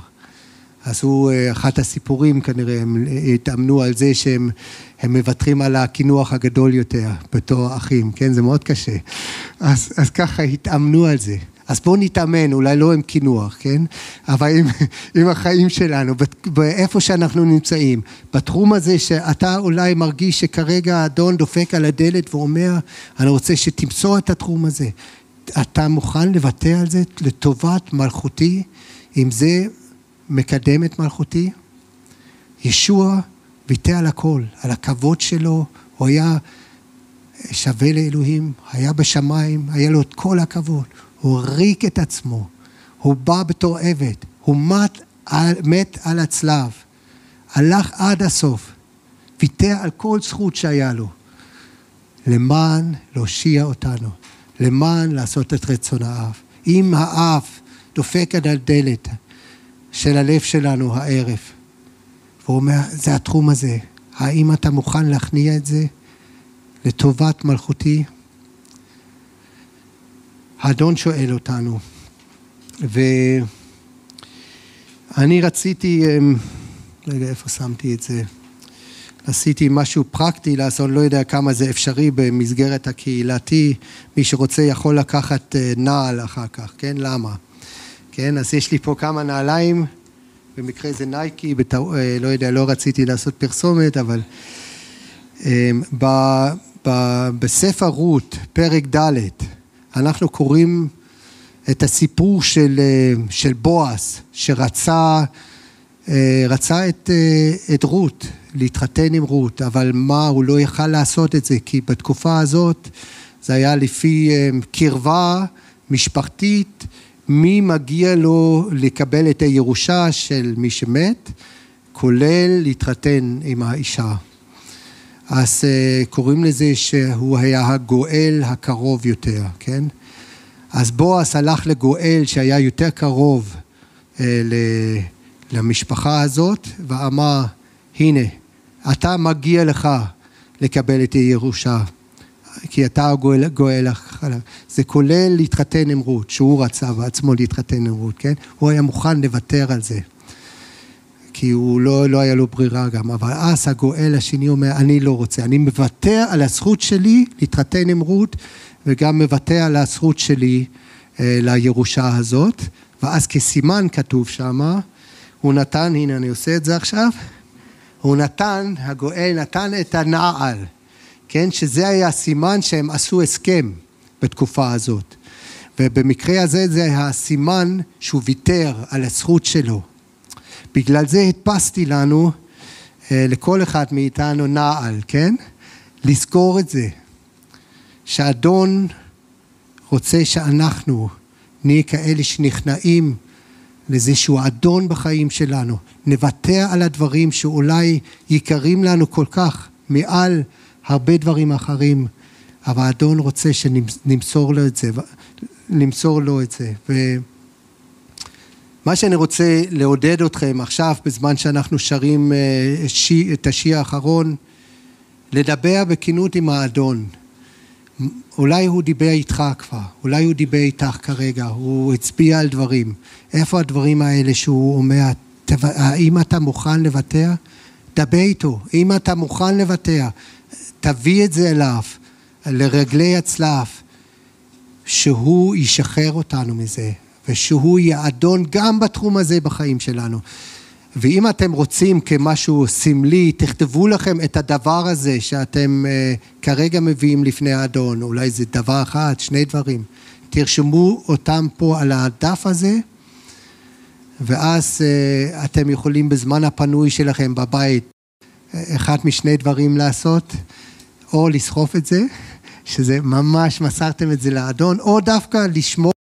אז הוא, אחת הסיפורים כנראה, הם התאמנו על זה שהם מוותרים על הקינוח הגדול יותר בתור אחים, כן? זה מאוד קשה. אז, אז ככה התאמנו על זה. אז בואו נתאמן, אולי לא עם קינוח, כן? אבל עם, [LAUGHS] עם החיים שלנו, באיפה שאנחנו נמצאים. בתחום הזה שאתה אולי מרגיש שכרגע האדון דופק על הדלת ואומר, אני רוצה שתמסור את התחום הזה. אתה מוכן לוותר על זה לטובת מלכותי, אם זה מקדם את מלכותי? ישוע ויתר על הכל, על הכבוד שלו, הוא היה שווה לאלוהים, היה בשמיים, היה לו את כל הכבוד. הוא ריק את עצמו, הוא בא בתור עבד, הוא מת על, מת על הצלב, הלך עד הסוף, ויתר על כל זכות שהיה לו, למען להושיע אותנו, למען לעשות את רצון האב. אם האב דופק על הדלת של הלב שלנו הערב, והוא אומר, זה התחום הזה, האם אתה מוכן להכניע את זה לטובת מלכותי? האדון שואל אותנו. ואני רציתי, אמ, רגע, איפה שמתי את זה? עשיתי משהו פרקטי לעשות, לא יודע כמה זה אפשרי במסגרת הקהילתי, מי שרוצה יכול לקחת אה, נעל אחר כך, כן? למה? כן, אז יש לי פה כמה נעליים, במקרה זה נייקי, בתא, אה, לא יודע, לא רציתי לעשות פרסומת, אבל אמ, ב, ב, בספר רות, פרק ד', אנחנו קוראים את הסיפור של, אה, של בועז, שרצה אה, רצה את, אה, את רות, להתחתן עם רות, אבל מה, הוא לא יכל לעשות את זה, כי בתקופה הזאת זה היה לפי קרבה משפחתית, מי מגיע לו לקבל את הירושה של מי שמת, כולל להתחתן עם האישה. אז אה, קוראים לזה שהוא היה הגואל הקרוב יותר, כן? אז בועז הלך לגואל שהיה יותר קרוב אה, למשפחה הזאת ואמר, הנה, אתה מגיע לך לקבל את הירושה, כי אתה הגואל, גואל החלב. זה כולל להתחתן עם רות, שהוא רצה בעצמו להתחתן עם רות, כן? הוא היה מוכן לוותר על זה. כי הוא לא, לא היה לו ברירה גם, אבל אז הגואל השני אומר, אני לא רוצה, אני מוותר על הזכות שלי להתחתן עם רות, וגם מוותר על הזכות שלי אה, לירושה הזאת, ואז כסימן כתוב שמה, הוא נתן, הנה אני עושה את זה עכשיו, הוא נתן, הגואל נתן את הנעל, כן, שזה היה סימן שהם עשו הסכם בתקופה הזאת. ובמקרה הזה זה הסימן שהוא ויתר על הזכות שלו. בגלל זה הדפסתי לנו, אה, לכל אחד מאיתנו נעל, כן? לזכור את זה, שאדון רוצה שאנחנו נהיה כאלה שנכנעים לזה שהוא אדון בחיים שלנו, נוותר על הדברים שאולי יקרים לנו כל כך, מעל הרבה דברים אחרים, אבל האדון רוצה שנמסור לו את זה, למסור לו את זה. ומה שאני רוצה לעודד אתכם עכשיו, בזמן שאנחנו שרים אה, את השיר האחרון, לדבר בכנות עם האדון. אולי הוא דיבר איתך כבר, אולי הוא דיבר איתך כרגע, הוא הצביע על דברים. איפה הדברים האלה שהוא אומר, האם אתה מוכן לוותר? דבר איתו. אם אתה מוכן לוותר, תביא את זה אליו, לרגלי הצלב, שהוא ישחרר אותנו מזה, ושהוא יהיה אדון גם בתחום הזה בחיים שלנו. ואם אתם רוצים כמשהו סמלי, תכתבו לכם את הדבר הזה שאתם uh, כרגע מביאים לפני האדון, אולי זה דבר אחד, שני דברים. תרשמו אותם פה על הדף הזה, ואז uh, אתם יכולים בזמן הפנוי שלכם בבית, אחד משני דברים לעשות, או לסחוף את זה, [LAUGHS] שזה ממש מסרתם את זה לאדון, או דווקא לשמור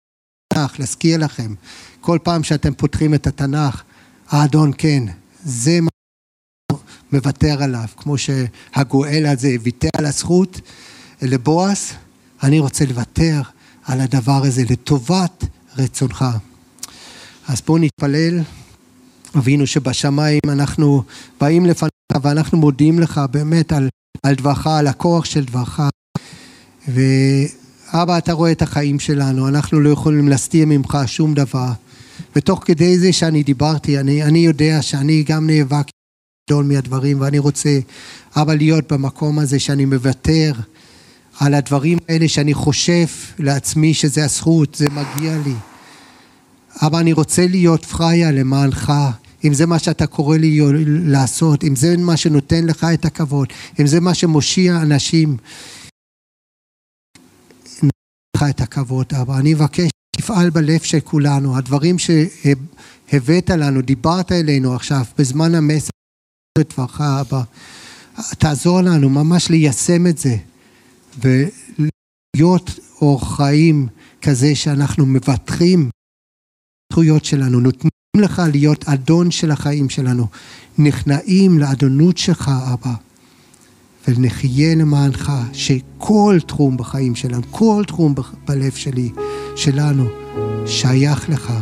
תנ"ך, להזכיר לכם. כל פעם שאתם פותחים את התנ"ך, האדון כן, זה מה מוותר עליו, כמו שהגואל הזה ויתר על הזכות לבועז, אני רוצה לוותר על הדבר הזה לטובת רצונך. אז בואו נתפלל, אבינו שבשמיים אנחנו באים לפניך ואנחנו מודים לך באמת על, על דברך, על הכוח של דברך. ואבא, אתה רואה את החיים שלנו, אנחנו לא יכולים להסתיר ממך שום דבר. ותוך כדי זה שאני דיברתי, אני, אני יודע שאני גם נאבק גדול מהדברים, ואני רוצה, אבא, להיות במקום הזה שאני מוותר על הדברים האלה שאני חושב לעצמי שזה הזכות, זה מגיע לי. אבא, אני רוצה להיות פריה למענך, אם זה מה שאתה קורא לי לעשות, אם זה מה שנותן לך את הכבוד, אם זה מה שמושיע אנשים, לך את הכבוד, אבא. אני מבקש תפעל בלב של כולנו, הדברים שהבאת לנו, דיברת אלינו עכשיו, בזמן המסר לדברך, אבא, תעזור לנו ממש ליישם את זה, ולהיות אור חיים כזה שאנחנו מבטחים זכויות שלנו, נותנים לך להיות אדון של החיים שלנו, נכנעים לאדונות שלך, אבא. ונחיה למענך שכל תחום בחיים שלנו, כל תחום בלב שלי, שלנו, שייך לך.